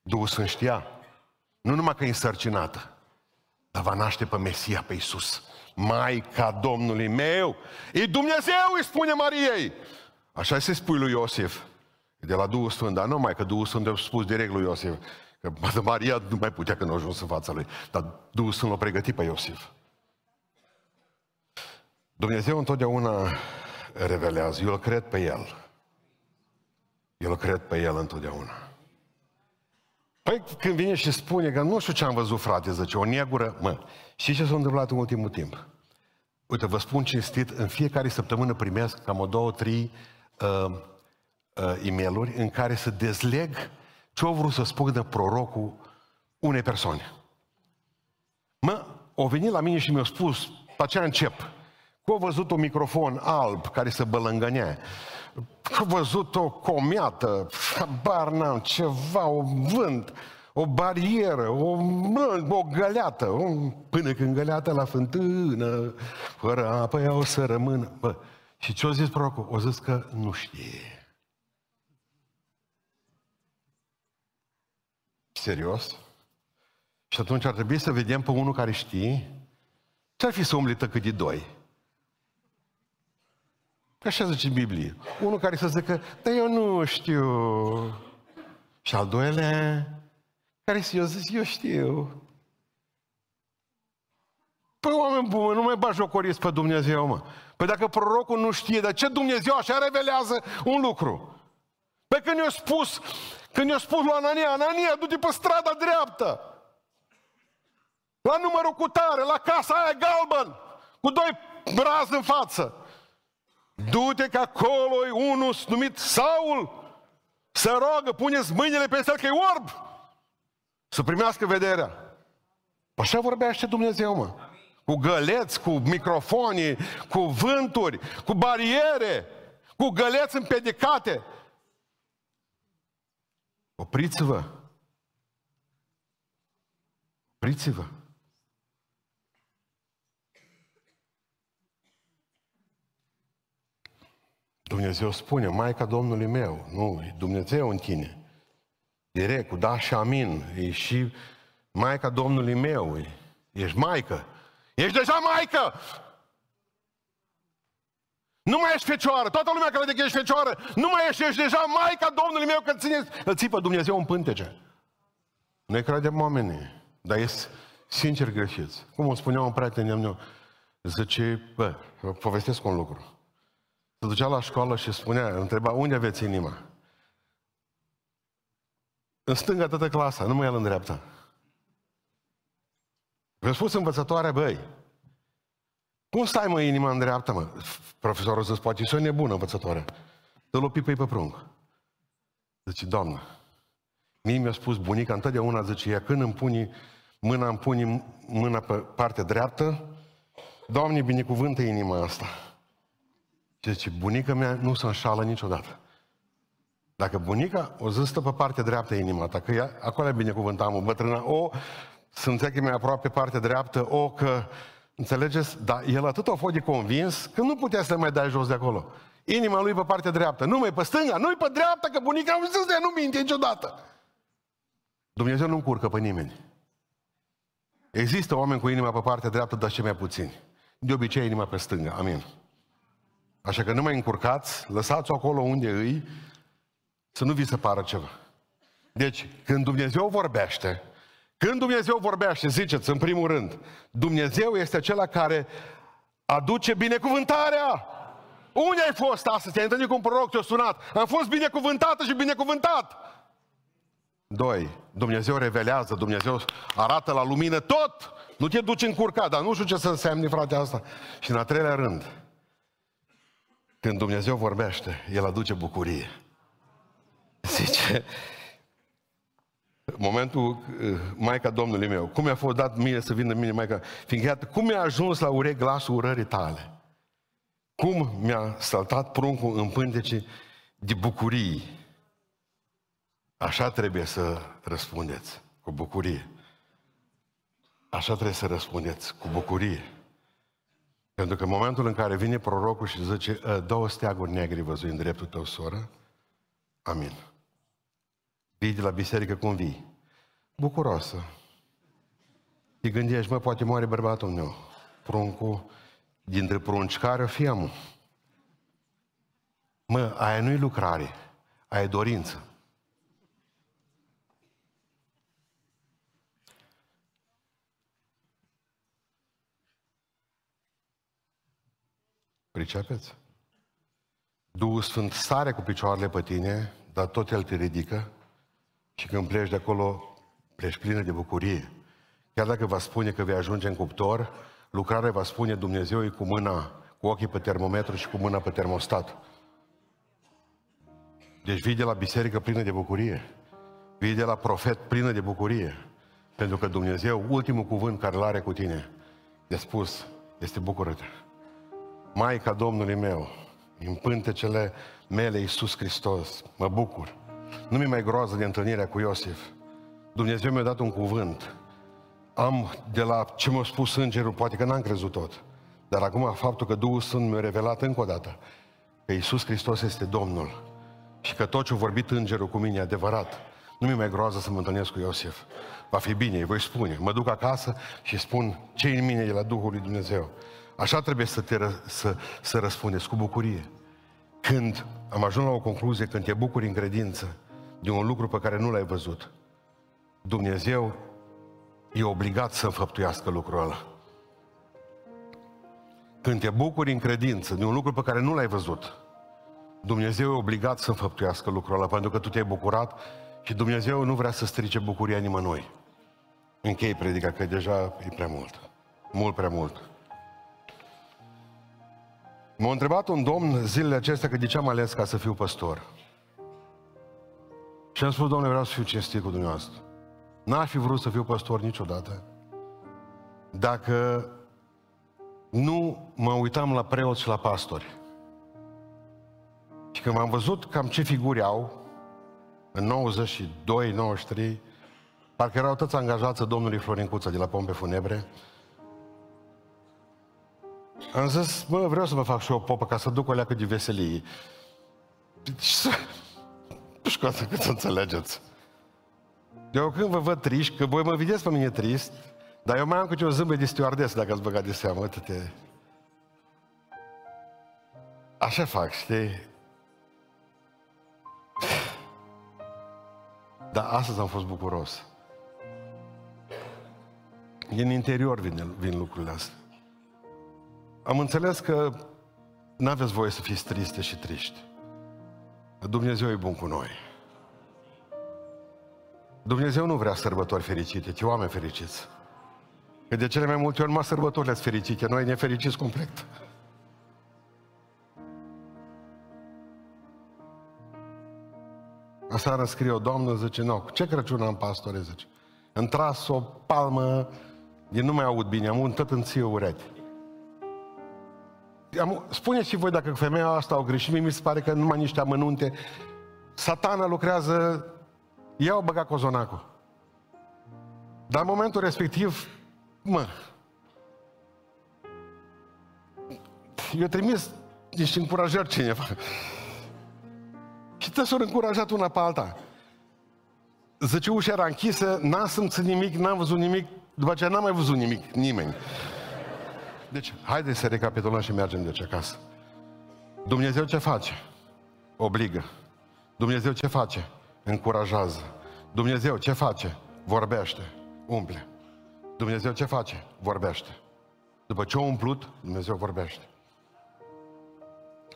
[SPEAKER 1] Duhul Sfânt știa. Nu numai că e însărcinată, dar va naște pe Mesia, pe Iisus. Maica Domnului meu, e Dumnezeu, îi spune Mariei. Așa se spui lui Iosif. De la Duhul Sfânt, dar nu mai că Duhul Sfânt a spus direct lui Iosif. Că Maria nu mai putea când a ajuns în fața lui. Dar Duhul Sfânt l-a pregătit pe Iosif. Dumnezeu întotdeauna revelează. Eu îl cred pe El. Eu îl cred pe El întotdeauna. Păi când vine și spune că nu știu ce am văzut, frate, zice, o negură, mă, și ce s-a întâmplat în ultimul timp? Uite, vă spun cinstit, în fiecare săptămână primesc cam o două, trei uh, uh, e mail în care să dezleg ce au vrut să spună prorocul unei persoane. Mă, au venit la mine și mi-au spus, pe aceea încep, cu au văzut un microfon alb care se bălângănea, cu văzut o comiată, habar n-am, ceva, o vânt, o barieră, o, o găleată, o, până când găleată la fântână, fără apă ea o să rămână. Bă, și ce-o zis prorocul? O zis că nu știe. Serios? Și atunci ar trebui să vedem pe unul care știe ce ar fi să umbli cât de doi? Că așa zice Biblie. Unul care să zică, dar eu nu știu. Și al doilea, care să eu zic, eu știu. Păi oameni buni, nu mai bajocoriți pe Dumnezeu, mă. Păi dacă prorocul nu știe, de ce Dumnezeu așa revelează un lucru? Păi când i-a spus, când i-a spus lui Anania, Anania, du-te pe strada dreaptă. La numărul cu tare, la casa aia galben, cu doi brazi în față. Du-te că acolo e unul numit Saul, să rogă, puneți mâinile pe el că e orb, să primească vederea. Așa vorbește Dumnezeu, mă. Cu găleți, cu microfoni, cu vânturi, cu bariere, cu găleți împedicate. Opriți-vă! Opriți-vă! Dumnezeu spune, Maica Domnului meu, nu, e Dumnezeu în tine. Direct, cu da și amin. E și Maica Domnului meu. E, ești Maică. Ești deja Maică! Nu mai ești fecioară. Toată lumea crede că ești fecioară. Nu mai ești, ești deja Maica Domnului meu că ține, îl ții pe Dumnezeu în pântece. Noi credem oamenii, dar este sincer greșiți. Cum o spunea un prieten meu, zice, bă, povestesc un lucru. Se ducea la școală și spunea, întreba, unde aveți inima? În stânga toată clasa, nu mai el în dreapta. V-a spus învățătoarea, băi, cum stai mă inima în dreapta, mă? Profesorul zice, poate să o nebună învățătoarea. Dă-l o pipăi pe prunc. Zice, doamnă, mie mi-a spus bunica întotdeauna, zice, ea când îmi pune mâna, îmi pune mâna pe partea dreaptă, Doamne, binecuvântă inima asta. Și zice, bunica mea nu se înșală niciodată. Dacă bunica o zis pe partea dreaptă inima ta, că ea, acolo e binecuvântat, mă, bătrâna, o, sunt că mai aproape partea dreaptă, o, că, înțelegeți? Dar el atât a fost de convins că nu putea să mai dai jos de acolo. Inima lui pe partea dreaptă, nu mai pe stânga, nu pe dreapta, că bunica am zis de nu minte niciodată. Dumnezeu nu încurcă pe nimeni. Există oameni cu inima pe partea dreaptă, dar ce mai puțini. De obicei, inima pe stânga. Amin. Așa că nu mai încurcați, lăsați-o acolo unde îi, să nu vi se pară ceva. Deci, când Dumnezeu vorbește, când Dumnezeu vorbește, ziceți în primul rând, Dumnezeu este acela care aduce binecuvântarea. Unde ai fost astăzi? Te-ai întâlnit cu un proroc, te-a sunat. Am fost binecuvântată și binecuvântat. Doi, Dumnezeu revelează, Dumnezeu arată la lumină tot. Nu te duci în curca, dar nu știu ce să înseamnă frate asta. Și în a treilea rând, când Dumnezeu vorbește, El aduce bucurie. Zice, momentul, uh, Maica Domnului meu, cum mi-a fost dat mie să vină mine Maica, fiindcă iată, cum mi-a ajuns la urechi glasul urării tale. Cum mi-a saltat pruncul în pântece de bucurii. Așa trebuie să răspundeți, cu bucurie. Așa trebuie să răspundeți, cu bucurie. Pentru că în momentul în care vine prorocul și zice, ă, două steaguri negri văzui în dreptul tău, soră, amin. Vii de la biserică cum vii? Bucuroasă. Te gândești, mă, poate moare bărbatul meu. Pruncul, dintre prunci care o fi amul. Mă, aia nu-i lucrare, aia e dorință. Pricepeți? Duhul Sfânt sare cu picioarele pe tine, dar tot El te ridică și când pleci de acolo, pleci plină de bucurie. Chiar dacă va spune că vei ajunge în cuptor, lucrarea va spune Dumnezeu e cu mâna, cu ochii pe termometru și cu mâna pe termostat. Deci vii de la biserică plină de bucurie. Vii de la profet plină de bucurie. Pentru că Dumnezeu, ultimul cuvânt care îl are cu tine, de spus, este bucură-te. Maica Domnului meu, în pântecele mele Iisus Hristos, mă bucur. Nu mi mai groază de întâlnirea cu Iosif. Dumnezeu mi-a dat un cuvânt. Am de la ce mi-a spus îngerul, poate că n-am crezut tot. Dar acum faptul că Duhul Sfânt mi-a revelat încă o dată că Iisus Hristos este Domnul și că tot ce a vorbit îngerul cu mine e adevărat. Nu mi mai groază să mă întâlnesc cu Iosif. Va fi bine, îi voi spune. Mă duc acasă și spun ce în mine e la Duhul lui Dumnezeu. Așa trebuie să, te, să, să răspundeți, cu bucurie. Când am ajuns la o concluzie, când te bucuri în credință de un lucru pe care nu l-ai văzut, Dumnezeu e obligat să înfăptuiască lucrul ăla. Când te bucuri în credință de un lucru pe care nu l-ai văzut, Dumnezeu e obligat să înfăptuiască lucrul ăla, pentru că tu te-ai bucurat și Dumnezeu nu vrea să strice bucuria nimănui. Închei predica, că deja e prea mult. Mult prea mult. M-a întrebat un domn zilele acestea că de ce am ales ca să fiu păstor. Și am spus, domnule, vreau să fiu cinstit cu dumneavoastră. N-aș fi vrut să fiu păstor niciodată. Dacă nu mă uitam la preoți și la pastori. Și când m-am văzut cam ce figuri au, în 92, 93, parcă erau toți angajați domnului Florin Cuță de la Pompe Funebre, am zis, bă, vreau să mă fac și o popă ca să duc o leacă de veselie. Și să... Nu știu cât să înțelegeți. Eu când vă văd triști, că voi mă vedeți pe mine trist, dar eu mai am câte o zâmbă de stewardess, dacă ați băgat de seamă, uite-te. Așa fac, știi? Dar astăzi am fost bucuros. Din interior vin, vin lucrurile astea. Am înțeles că nu aveți voie să fiți triste și triști. Dumnezeu e bun cu noi. Dumnezeu nu vrea sărbători fericite, ci oameni fericiți. Că de cele mai multe ori numai sărbătorile sunt fericite, noi ne fericiți complet. Aseară scrie o doamnă, zice, nu, ce Crăciun am, pastore, zice. Îmi tras o palmă, din nu mai aud bine, am un tot în ție urechi. Am, spuneți și voi dacă femeia asta au greșit, mi se pare că numai niște amănunte. Satana lucrează, i-au băgat cozonacul. Dar în momentul respectiv, mă, eu trimis niște încurajări cineva. Și te s-au încurajat una pe alta. Zice, ușa era închisă, n-am simțit nimic, n-am văzut nimic, după aceea n-am mai văzut nimic, nimeni. Deci, haideți să recapitulăm și mergem de ce acasă. Dumnezeu ce face? Obligă. Dumnezeu ce face? Încurajează. Dumnezeu ce face? Vorbește. Umple. Dumnezeu ce face? Vorbește. După ce o umplut, Dumnezeu vorbește.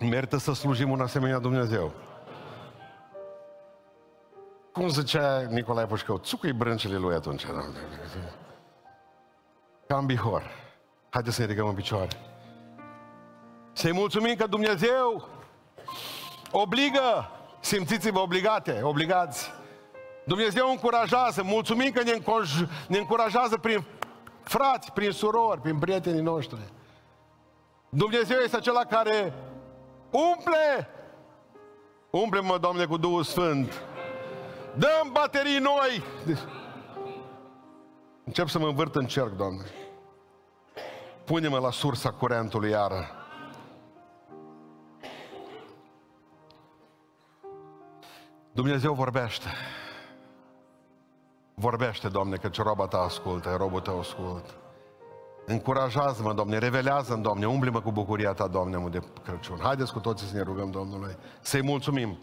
[SPEAKER 1] Merită să slujim un asemenea Dumnezeu. Cum zicea Nicolae Pușcău, țucui brâncele lui atunci. Cam bihor. Haideți să ne ridicăm în picioare. Să-i mulțumim că Dumnezeu obligă, simțiți-vă obligate, obligați Dumnezeu încurajează, mulțumim că ne, încoj- ne încurajează prin frați, prin surori, prin prietenii noștri. Dumnezeu este acela care umple, umple-mă, Doamne, cu Duhul Sfânt. Dăm baterii noi. Încep să mă învârt în cerc, Doamne. Pune-mă la sursa curentului iară. Dumnezeu vorbește. Vorbește, Doamne, că ce roba ta ascultă, robul tău ascultă. Încurajează-mă, Doamne, revelează-mi, Doamne, umble-mă cu bucuria ta, Doamne, de Crăciun. Haideți cu toții să ne rugăm Domnului, să-i mulțumim.